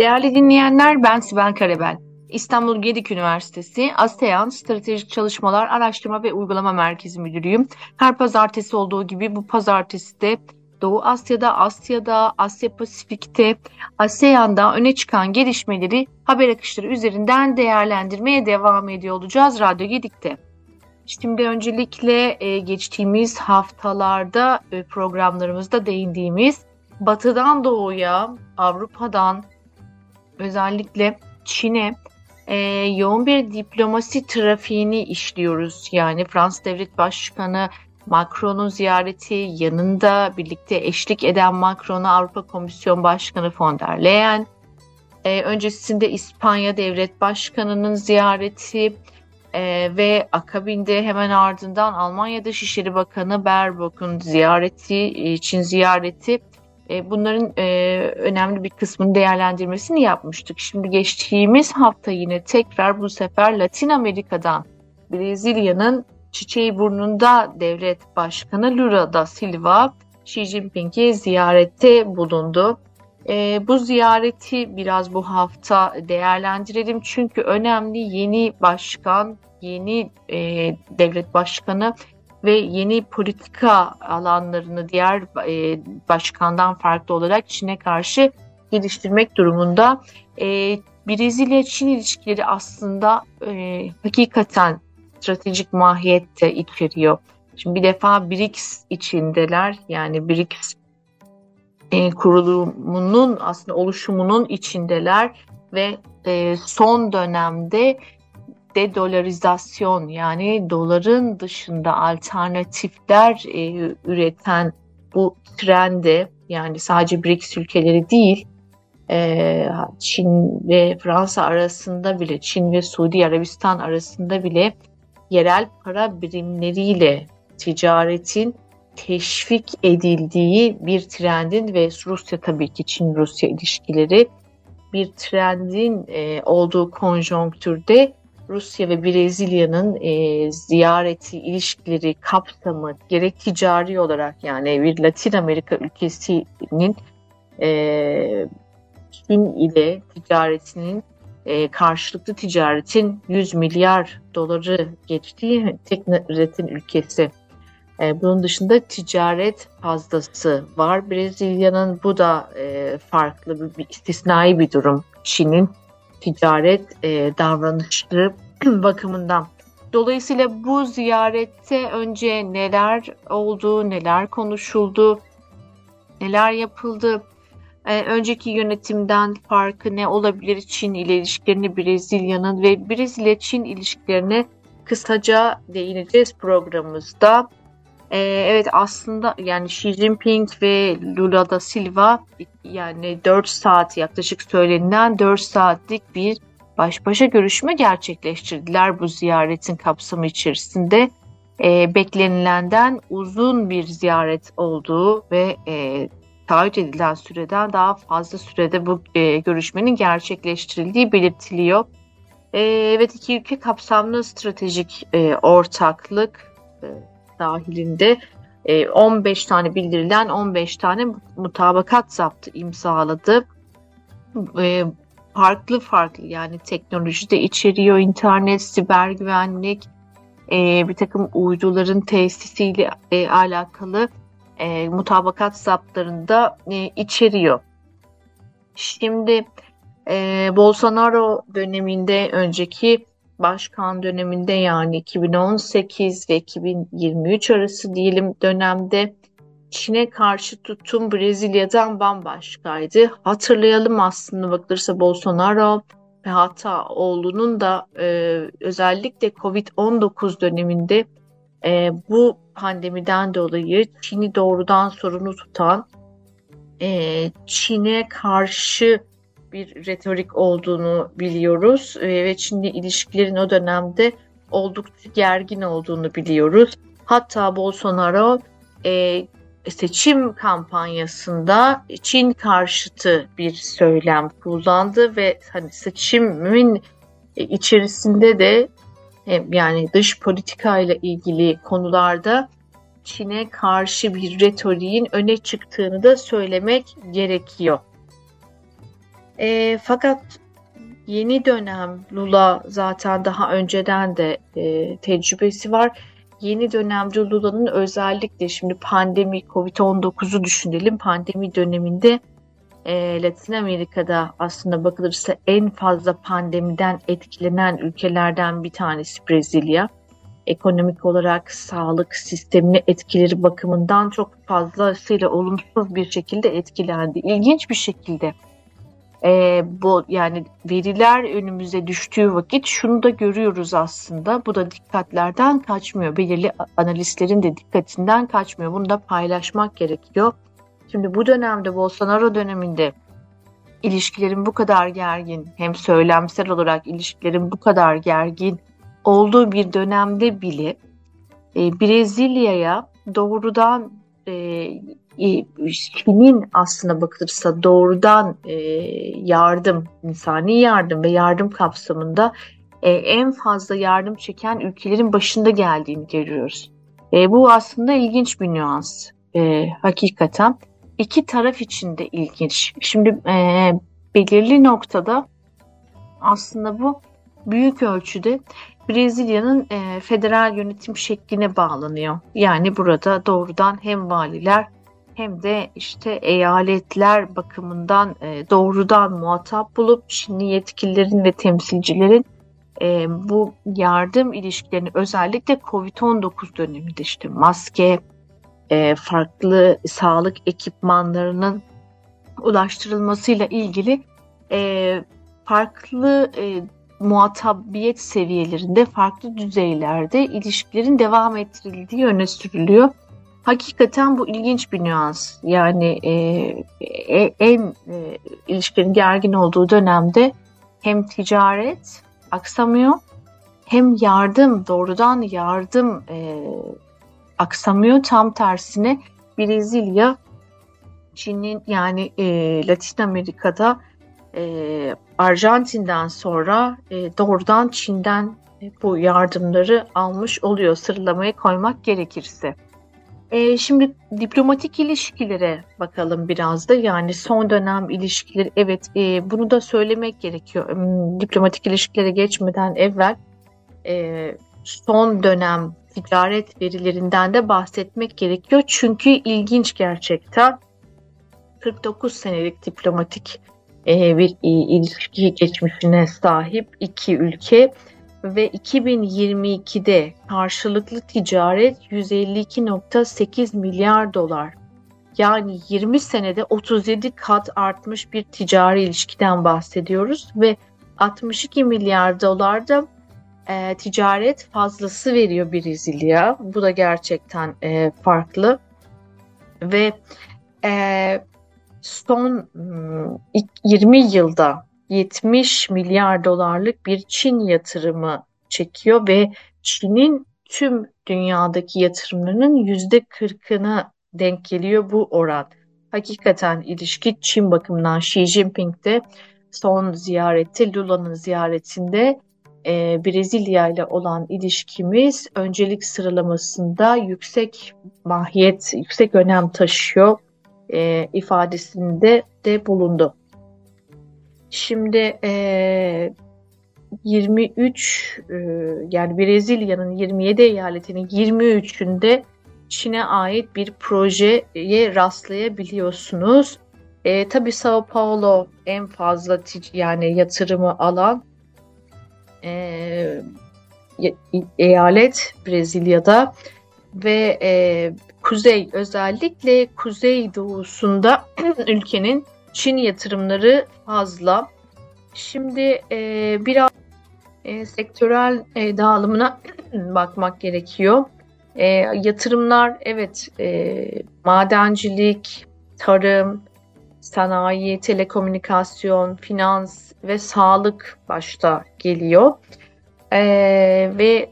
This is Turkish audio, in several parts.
Değerli dinleyenler ben Sibel Karabel. İstanbul Gedik Üniversitesi ASEAN Stratejik Çalışmalar Araştırma ve Uygulama Merkezi Müdürüyüm. Her pazartesi olduğu gibi bu pazartesi de Doğu Asya'da, Asya'da, Asya Pasifik'te, ASEAN'da öne çıkan gelişmeleri haber akışları üzerinden değerlendirmeye devam ediyor olacağız Radyo Gedik'te. Şimdi öncelikle e, geçtiğimiz haftalarda e, programlarımızda değindiğimiz batıdan doğuya, Avrupa'dan özellikle Çin'e e, yoğun bir diplomasi trafiğini işliyoruz. Yani Fransız Devlet Başkanı Macron'un ziyareti yanında birlikte eşlik eden Macron'a Avrupa Komisyon Başkanı von der Leyen, e, öncesinde İspanya Devlet Başkanı'nın ziyareti e, ve akabinde hemen ardından Almanya Dışişleri Bakanı Baerbock'un ziyareti, Çin ziyareti e, bunların e, önemli bir kısmını değerlendirmesini yapmıştık. Şimdi geçtiğimiz hafta yine tekrar bu sefer Latin Amerika'dan Brezilya'nın çiçeği burnunda devlet başkanı Lula da Silva Xi Jinping'i ziyarette bulundu. E, bu ziyareti biraz bu hafta değerlendirelim çünkü önemli yeni başkan, yeni e, devlet başkanı ve yeni politika alanlarını diğer e, başkandan farklı olarak Çin'e karşı geliştirmek durumunda. E, Brezilya-Çin ilişkileri aslında e, hakikaten stratejik mahiyette içeriyor. Şimdi bir defa BRICS içindeler yani BRICS e, kurulumunun aslında oluşumunun içindeler ve e, son dönemde dedolarizasyon yani doların dışında alternatifler e, üreten bu trende yani sadece BRICS ülkeleri değil e, Çin ve Fransa arasında bile Çin ve Suudi Arabistan arasında bile yerel para birimleriyle ticaretin teşvik edildiği bir trendin ve Rusya tabii ki Çin-Rusya ilişkileri bir trendin e, olduğu konjonktürde Rusya ve Brezilya'nın e, ziyareti, ilişkileri, kapsamı gerek ticari olarak yani bir Latin Amerika ülkesinin e, Çin ile ticaretinin e, karşılıklı ticaretin 100 milyar doları geçtiği tek üretim ülkesi. E, bunun dışında ticaret fazlası var. Brezilya'nın bu da e, farklı bir, bir istisnai bir durum. Çin'in ticaret e, davranışları bakımından. Dolayısıyla bu ziyarette önce neler oldu, neler konuşuldu, neler yapıldı, ee, önceki yönetimden farkı ne olabilir Çin ile ilişkilerini Brezilya'nın ve Brezilya-Çin ilişkilerine kısaca değineceğiz programımızda. Ee, evet aslında yani Xi Jinping ve Lula da Silva yani 4 saat yaklaşık söylenilen 4 saatlik bir baş başa görüşme gerçekleştirdiler bu ziyaretin kapsamı içerisinde. E, beklenilenden uzun bir ziyaret olduğu ve e, taahhüt edilen süreden daha fazla sürede bu e, görüşmenin gerçekleştirildiği belirtiliyor. E, evet iki ülke kapsamlı stratejik e, ortaklık e, dahilinde 15 e, tane bildirilen 15 tane mutabakat zaptı imzaladı. E, farklı farklı yani teknoloji de içeriyor, internet, siber güvenlik, e, bir takım uyduların tesisiyle alakalı mutabakat zaptlarında içeriyor. Şimdi Bolsonaro döneminde önceki başkan döneminde yani 2018 ve 2023 arası diyelim dönemde Çin'e karşı tutum Brezilya'dan bambaşkaydı. Hatırlayalım aslında bakılırsa Bolsonaro ve hatta oğlunun da e, özellikle Covid-19 döneminde e, bu pandemiden dolayı Çin'i doğrudan sorunu tutan e, Çin'e karşı bir retorik olduğunu biliyoruz e, ve Çin'le ilişkilerin o dönemde oldukça gergin olduğunu biliyoruz. Hatta Bolsonaro e, seçim kampanyasında Çin karşıtı bir söylem kullandı ve hani seçimin içerisinde de yani dış politika ile ilgili konularda Çin'e karşı bir retoriğin öne çıktığını da söylemek gerekiyor. E, fakat yeni dönem Lula zaten daha önceden de e, tecrübesi var. Yeni dönemde Lula'nın özellikle şimdi pandemi Covid-19'u düşünelim. Pandemi döneminde e, Latin Amerika'da aslında bakılırsa en fazla pandemiden etkilenen ülkelerden bir tanesi Brezilya. Ekonomik olarak sağlık sistemini etkileri bakımından çok fazlasıyla olumsuz bir şekilde etkilendi. İlginç bir şekilde e, bu yani veriler önümüze düştüğü vakit şunu da görüyoruz aslında. Bu da dikkatlerden kaçmıyor. Belirli analistlerin de dikkatinden kaçmıyor. Bunu da paylaşmak gerekiyor. Şimdi bu dönemde Bolsonaro döneminde ilişkilerin bu kadar gergin hem söylemsel olarak ilişkilerin bu kadar gergin olduğu bir dönemde bile e, Brezilya'ya doğrudan e, Çin'in aslına bakılırsa doğrudan e, yardım, insani yardım ve yardım kapsamında e, en fazla yardım çeken ülkelerin başında geldiğini görüyoruz. E, bu aslında ilginç bir nüans e, hakikaten. İki taraf için de ilginç. Şimdi e, belirli noktada aslında bu büyük ölçüde Brezilya'nın e, federal yönetim şekline bağlanıyor. Yani burada doğrudan hem valiler hem de işte eyaletler bakımından e, doğrudan muhatap bulup Çinli yetkililerin ve temsilcilerin e, bu yardım ilişkilerini özellikle Covid-19 döneminde işte maske, e, farklı sağlık ekipmanlarının ulaştırılmasıyla ilgili farklı muhatabiyet seviyelerinde, farklı düzeylerde ilişkilerin devam ettirildiği öne sürülüyor. Hakikaten bu ilginç bir nüans. Yani e, e, en e, ilişkilerin gergin olduğu dönemde hem ticaret aksamıyor hem yardım, doğrudan yardım e, aksamıyor. Tam tersine Brezilya, Çin'in yani e, Latin Amerika'da e, Arjantin'den sonra e, doğrudan Çin'den e, bu yardımları almış oluyor sıralamayı koymak gerekirse. E, şimdi diplomatik ilişkilere bakalım biraz da yani son dönem ilişkileri evet e, bunu da söylemek gerekiyor. Diplomatik ilişkilere geçmeden evvel e, son dönem ticaret verilerinden de bahsetmek gerekiyor. Çünkü ilginç gerçekten 49 senelik diplomatik e, bir ilişki geçmişine sahip iki ülke ve 2022'de karşılıklı ticaret 152.8 milyar dolar. Yani 20 senede 37 kat artmış bir ticari ilişkiden bahsediyoruz ve 62 milyar dolar da e, ticaret fazlası veriyor Brezilya. Bu da gerçekten e, farklı ve e, son 20 ıı, yılda 70 milyar dolarlık bir Çin yatırımı çekiyor ve Çin'in tüm dünyadaki yatırımlarının yüzde kırkına denk geliyor bu oran. Hakikaten ilişki Çin bakımından Xi Jinping de son ziyareti Lula'nın ziyaretinde e, Brezilya ile olan ilişkimiz öncelik sıralamasında yüksek mahiyet, yüksek önem taşıyor e, ifadesinde de bulundu. Şimdi e, 23 e, yani Brezilya'nın 27 eyaletinin 23'ünde Çin'e ait bir projeye rastlayabiliyorsunuz. E, tabii Sao Paulo en fazla yani yatırımı alan e, eyalet Brezilya'da ve e, kuzey özellikle kuzey doğusunda ülkenin Çin yatırımları fazla. Şimdi e, biraz e, sektörel e, dağılımına bakmak gerekiyor. E, yatırımlar evet e, madencilik, tarım, sanayi, telekomünikasyon, finans ve sağlık başta geliyor. E, ve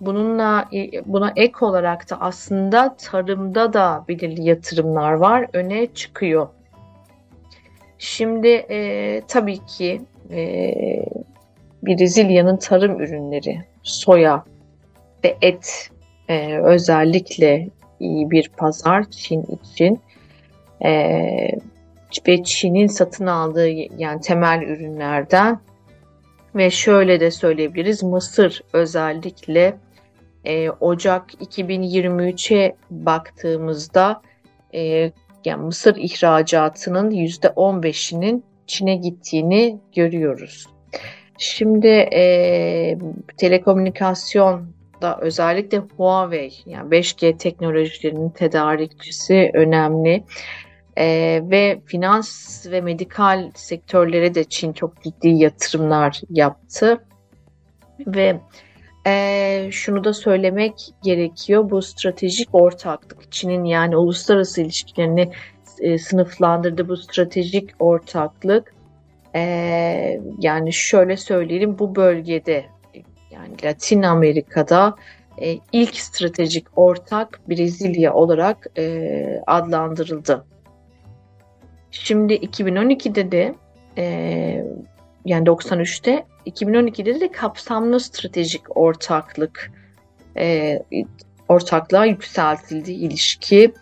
bununla buna ek olarak da aslında tarımda da belirli yatırımlar var öne çıkıyor. Şimdi e, tabii ki e, Brezilya'nın tarım ürünleri, soya ve et e, özellikle iyi bir pazar Çin için. E, ve Çin'in satın aldığı yani temel ürünlerden ve şöyle de söyleyebiliriz Mısır özellikle e, Ocak 2023'e baktığımızda e, yani Mısır ihracatının %15'inin Çin'e gittiğini görüyoruz. Şimdi e, telekomünikasyonda özellikle Huawei yani 5G teknolojilerinin tedarikçisi önemli. E, ve finans ve medikal sektörlere de Çin çok ciddi yatırımlar yaptı. Ve e, şunu da söylemek gerekiyor. Bu stratejik ortaklık Çin'in yani uluslararası ilişkilerini e, sınıflandırdı. Bu stratejik ortaklık e, yani şöyle söyleyelim bu bölgede yani Latin Amerika'da e, ilk stratejik ortak Brezilya olarak e, adlandırıldı. Şimdi 2012'de de e, yani 93'te 2012'de de kapsamlı stratejik ortaklık e, ortaklığa yükseltildi ilişki.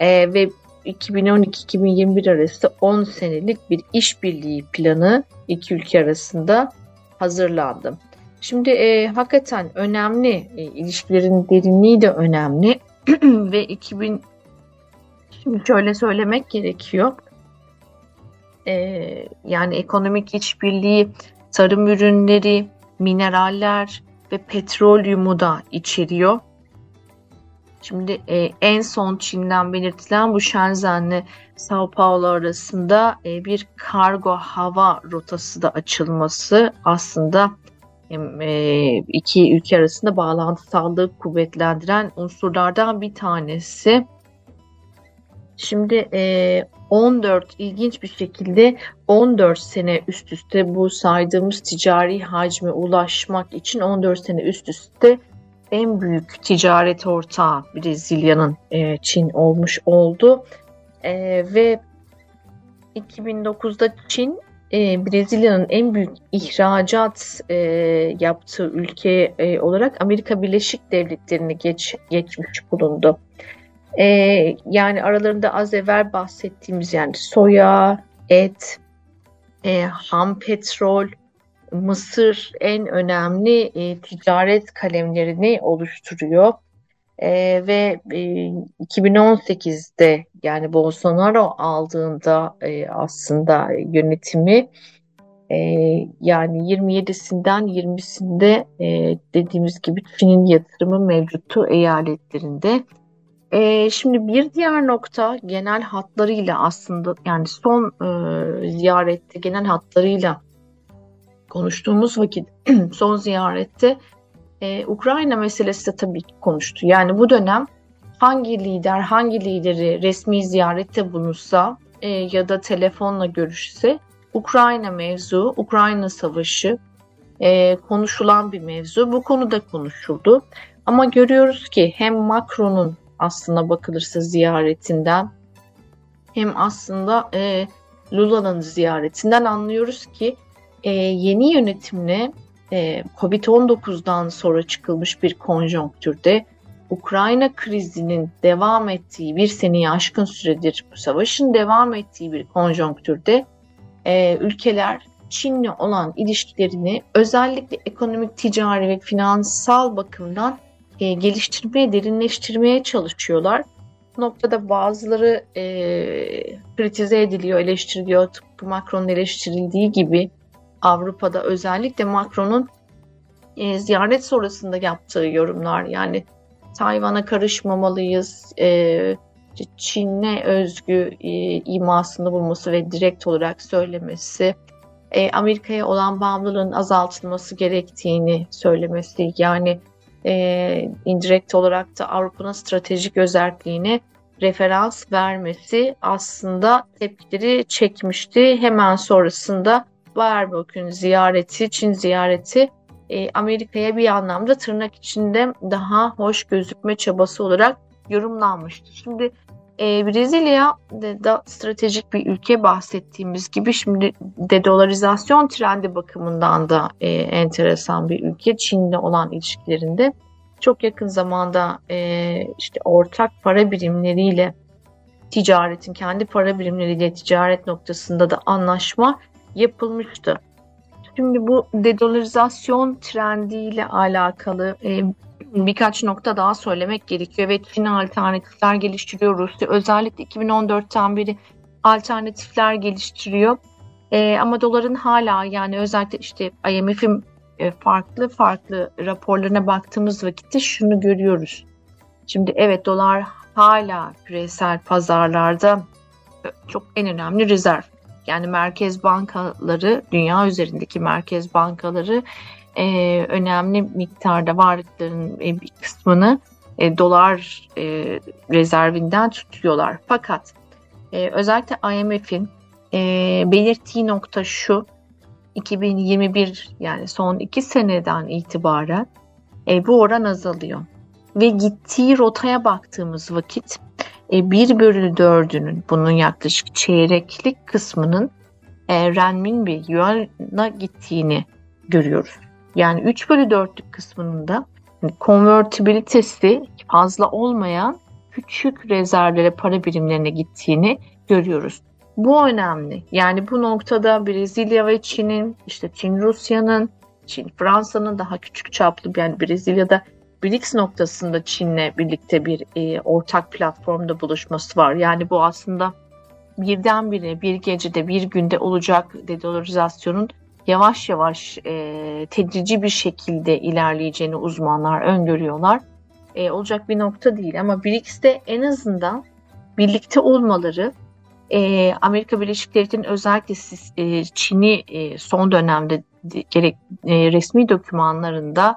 E, ve 2012-2021 arası 10 senelik bir işbirliği planı iki ülke arasında hazırlandı. Şimdi e, hakikaten önemli e, ilişkilerin derinliği de önemli. Ve 2000 şimdi şöyle söylemek gerekiyor. E, yani ekonomik işbirliği, tarım ürünleri, mineraller ve petrolyumu da içeriyor. Şimdi e, en son Çin'den belirtilen bu Shenzhen'le Sao Paulo arasında e, bir kargo hava rotası da açılması aslında e, iki ülke arasında bağlantısallığı kuvvetlendiren unsurlardan bir tanesi. Şimdi e, 14 ilginç bir şekilde 14 sene üst üste bu saydığımız ticari hacme ulaşmak için 14 sene üst üste en büyük ticaret ortağı Brezilya'nın e, Çin olmuş oldu. E, ve 2009'da Çin e, Brezilya'nın en büyük ihracat e, yaptığı ülke e, olarak Amerika Birleşik Devletleri'ni geç, geçmiş bulundu. E, yani aralarında az evvel bahsettiğimiz yani soya, et, e, ham petrol, mısır en önemli e, ticaret kalemlerini oluşturuyor. E, ve e, 2018'de yani Bolsonaro aldığında e, aslında yönetimi e, yani 27'sinden 20'sinde e, dediğimiz gibi Çin'in yatırımı mevcuttu eyaletlerinde. E, şimdi bir diğer nokta genel hatlarıyla aslında yani son e, ziyarette genel hatlarıyla konuştuğumuz vakit son ziyarette e, Ukrayna meselesi de tabii ki konuştu. Yani bu dönem hangi lider hangi lideri resmi ziyarette bulunsa e, ya da telefonla görüşse Ukrayna mevzu, Ukrayna savaşı e, konuşulan bir mevzu. Bu konuda konuşuldu. Ama görüyoruz ki hem Macron'un aslında bakılırsa ziyaretinden hem aslında e, Lula'nın ziyaretinden anlıyoruz ki e, yeni yönetimle e, Covid-19'dan sonra çıkılmış bir konjonktürde Ukrayna krizinin devam ettiği bir seneyi aşkın süredir bu savaşın devam ettiği bir konjonktürde e, ülkeler Çin'le olan ilişkilerini özellikle ekonomik, ticari ve finansal bakımdan e, geliştirmeye, derinleştirmeye çalışıyorlar. Bu noktada bazıları e, kritize ediliyor, eleştiriliyor. Tıpkı Macron'un eleştirildiği gibi Avrupa'da özellikle Macron'un e, ziyaret sonrasında yaptığı yorumlar yani Tayvan'a karışmamalıyız, e, Çin'e özgü e, imasını bulması ve direkt olarak söylemesi, e, Amerika'ya olan bağımlılığın azaltılması gerektiğini söylemesi yani e, indirekt olarak da Avrupa'nın stratejik özelliğine referans vermesi aslında tepkileri çekmişti. Hemen sonrasında Baerbock'un ziyareti, Çin ziyareti e, Amerika'ya bir anlamda tırnak içinde daha hoş gözükme çabası olarak yorumlanmıştı. Şimdi e, Brezilya da stratejik bir ülke bahsettiğimiz gibi şimdi dedolarizasyon trendi bakımından da e, enteresan bir ülke. Çin'le olan ilişkilerinde çok yakın zamanda e, işte ortak para birimleriyle ticaretin kendi para birimleriyle ticaret noktasında da anlaşma yapılmıştı. Şimdi bu dedolarizasyon trendiyle alakalı e, birkaç nokta daha söylemek gerekiyor ve Çin'e alternatifler geliştiriyor. Rusya özellikle 2014'ten beri alternatifler geliştiriyor. E, ama doların hala yani özellikle işte IMF'in e, farklı farklı raporlarına baktığımız vakitte şunu görüyoruz. Şimdi evet dolar hala küresel pazarlarda e, çok en önemli rezerv. Yani merkez bankaları, dünya üzerindeki merkez bankaları e, önemli miktarda varlıkların e, bir kısmını e, dolar e, rezervinden tutuyorlar. Fakat e, özellikle IMF'in e, belirttiği nokta şu, 2021 yani son iki seneden itibaren e, bu oran azalıyor. Ve gittiği rotaya baktığımız vakit e, 1 bölü 4'ünün bunun yaklaşık çeyreklik kısmının e, renminbi yuan'a gittiğini görüyoruz. Yani 3 bölü 4'lük kısmının da konvertibilitesi fazla olmayan küçük rezervlere para birimlerine gittiğini görüyoruz. Bu önemli. Yani bu noktada Brezilya ve Çin'in, işte Çin Rusya'nın, Çin Fransa'nın daha küçük çaplı yani Brezilya'da BRICS noktasında Çin'le birlikte bir e, ortak platformda buluşması var. Yani bu aslında birdenbire bir gecede bir günde olacak dedolarizasyonun yavaş yavaş e, tedrici bir şekilde ilerleyeceğini uzmanlar öngörüyorlar. E, olacak bir nokta değil ama BRICS'te en azından birlikte olmaları e, Amerika Birleşik Devletleri'nin özellikle e, Çin'i e, son dönemde gerek e, resmi dokümanlarında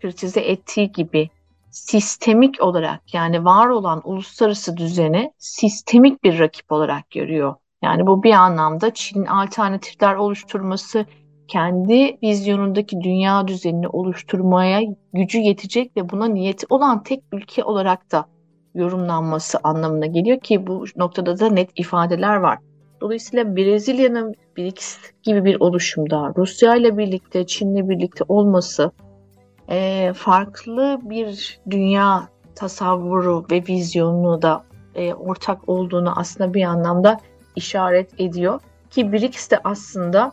kritize ettiği gibi sistemik olarak yani var olan uluslararası düzene sistemik bir rakip olarak görüyor. Yani bu bir anlamda Çin'in alternatifler oluşturması, kendi vizyonundaki dünya düzenini oluşturmaya gücü yetecek ve buna niyeti olan tek ülke olarak da yorumlanması anlamına geliyor ki bu noktada da net ifadeler var. Dolayısıyla Brezilya'nın BRICS gibi bir oluşumda Rusya ile birlikte, Çin'le birlikte olması e, farklı bir dünya tasavvuru ve vizyonunu da e, ortak olduğunu aslında bir anlamda işaret ediyor. Ki BRICS de aslında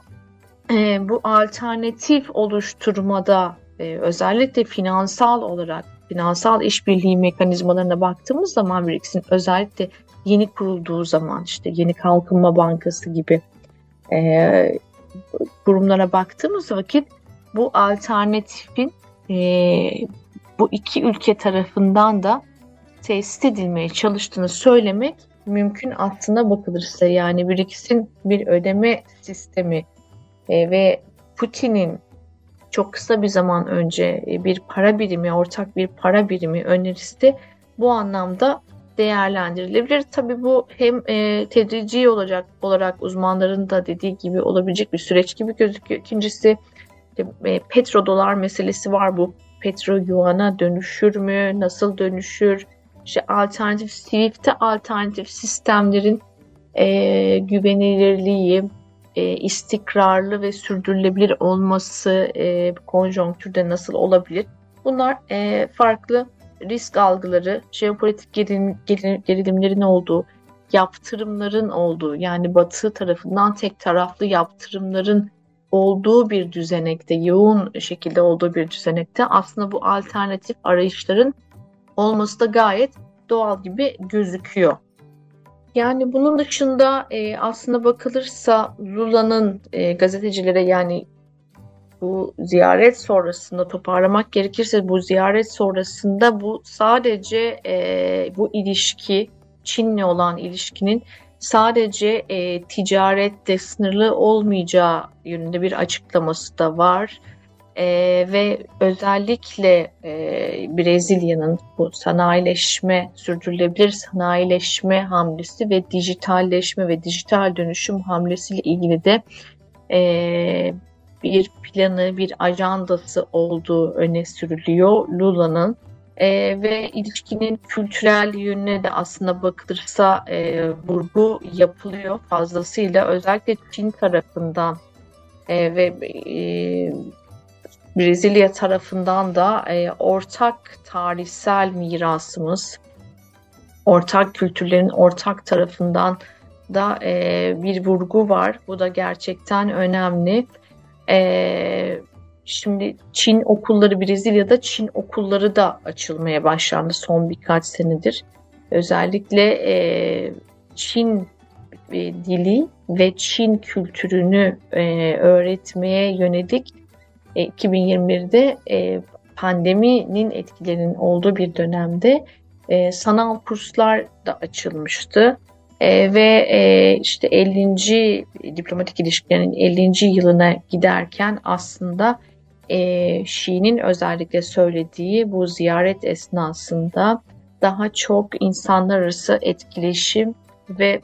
e, bu alternatif oluşturmada e, özellikle finansal olarak finansal işbirliği mekanizmalarına baktığımız zaman BRICS'in özellikle yeni kurulduğu zaman işte yeni kalkınma bankası gibi e, kurumlara baktığımız vakit bu alternatifin e, bu iki ülke tarafından da tesis edilmeye çalıştığını söylemek mümkün aslına bakılırsa. Yani BRICS'in bir ödeme sistemi e, ve Putin'in çok kısa bir zaman önce e, bir para birimi, ortak bir para birimi önerisi de bu anlamda değerlendirilebilir. Tabi bu hem e, tedrici olacak olarak uzmanların da dediği gibi olabilecek bir süreç gibi gözüküyor. İkincisi e, petrodolar meselesi var bu. Petro yuana dönüşür mü? Nasıl dönüşür? İşte alternatif Swift'te alternatif sistemlerin e, güvenilirliği, e, istikrarlı ve sürdürülebilir olması e, konjonktürde nasıl olabilir? Bunlar e, farklı risk algıları, jeopolitik gerilim, gerilimlerin olduğu, yaptırımların olduğu yani Batı tarafından tek taraflı yaptırımların olduğu bir düzenekte, yoğun şekilde olduğu bir düzenekte aslında bu alternatif arayışların olması da gayet doğal gibi gözüküyor. Yani bunun dışında e, aslında bakılırsa Lula'nın e, gazetecilere yani bu ziyaret sonrasında toparlamak gerekirse bu ziyaret sonrasında bu sadece e, bu ilişki Çin'le olan ilişkinin sadece e, ticarette sınırlı olmayacağı yönünde bir açıklaması da var. E, ve özellikle e, Brezilya'nın bu sanayileşme, sürdürülebilir sanayileşme hamlesi ve dijitalleşme ve dijital dönüşüm hamlesiyle ilgili de e, bir planı, bir ajandası olduğu öne sürülüyor Lula'nın. E, ve ilişkinin kültürel yönüne de aslında bakılırsa e, vurgu yapılıyor fazlasıyla. Özellikle Çin tarafından e, ve e, Brezilya tarafından da e, ortak tarihsel mirasımız, ortak kültürlerin ortak tarafından da e, bir vurgu var. Bu da gerçekten önemli. E, şimdi Çin okulları Brezilya'da Çin okulları da açılmaya başlandı son birkaç senedir. Özellikle e, Çin e, dili ve Çin kültürünü e, öğretmeye yönelik 2021'de e, pandeminin etkilerinin olduğu bir dönemde e, sanal kurslar da açılmıştı. E, ve e, işte 50. diplomatik ilişkilerin 50. yılına giderken aslında e, Şi'nin özellikle söylediği bu ziyaret esnasında daha çok insanlar arası etkileşim ve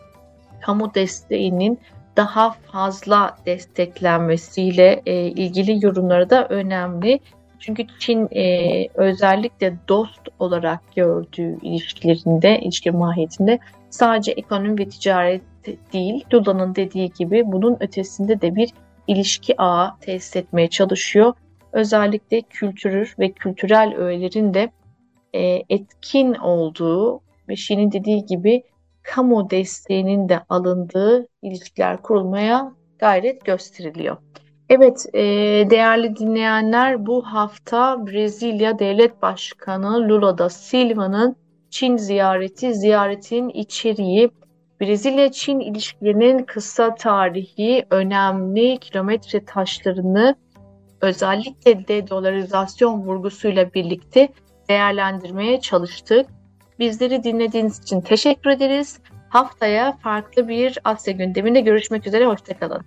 kamu desteğinin daha fazla desteklenmesiyle e, ilgili yorumları da önemli. Çünkü Çin e, özellikle dost olarak gördüğü ilişkilerinde, ilişki mahiyetinde sadece ekonomi ve ticaret değil, Lula'nın dediği gibi bunun ötesinde de bir ilişki ağı tesis etmeye çalışıyor. Özellikle kültürür ve kültürel öğelerin de e, etkin olduğu ve Şi'nin dediği gibi kamu desteğinin de alındığı ilişkiler kurulmaya gayret gösteriliyor. Evet e, değerli dinleyenler bu hafta Brezilya Devlet Başkanı Lula da Silva'nın Çin ziyareti, ziyaretin içeriği, Brezilya-Çin ilişkilerinin kısa tarihi, önemli kilometre taşlarını özellikle de dolarizasyon vurgusuyla birlikte değerlendirmeye çalıştık. Bizleri dinlediğiniz için teşekkür ederiz. Haftaya farklı bir Asya gündeminde görüşmek üzere. Hoşçakalın.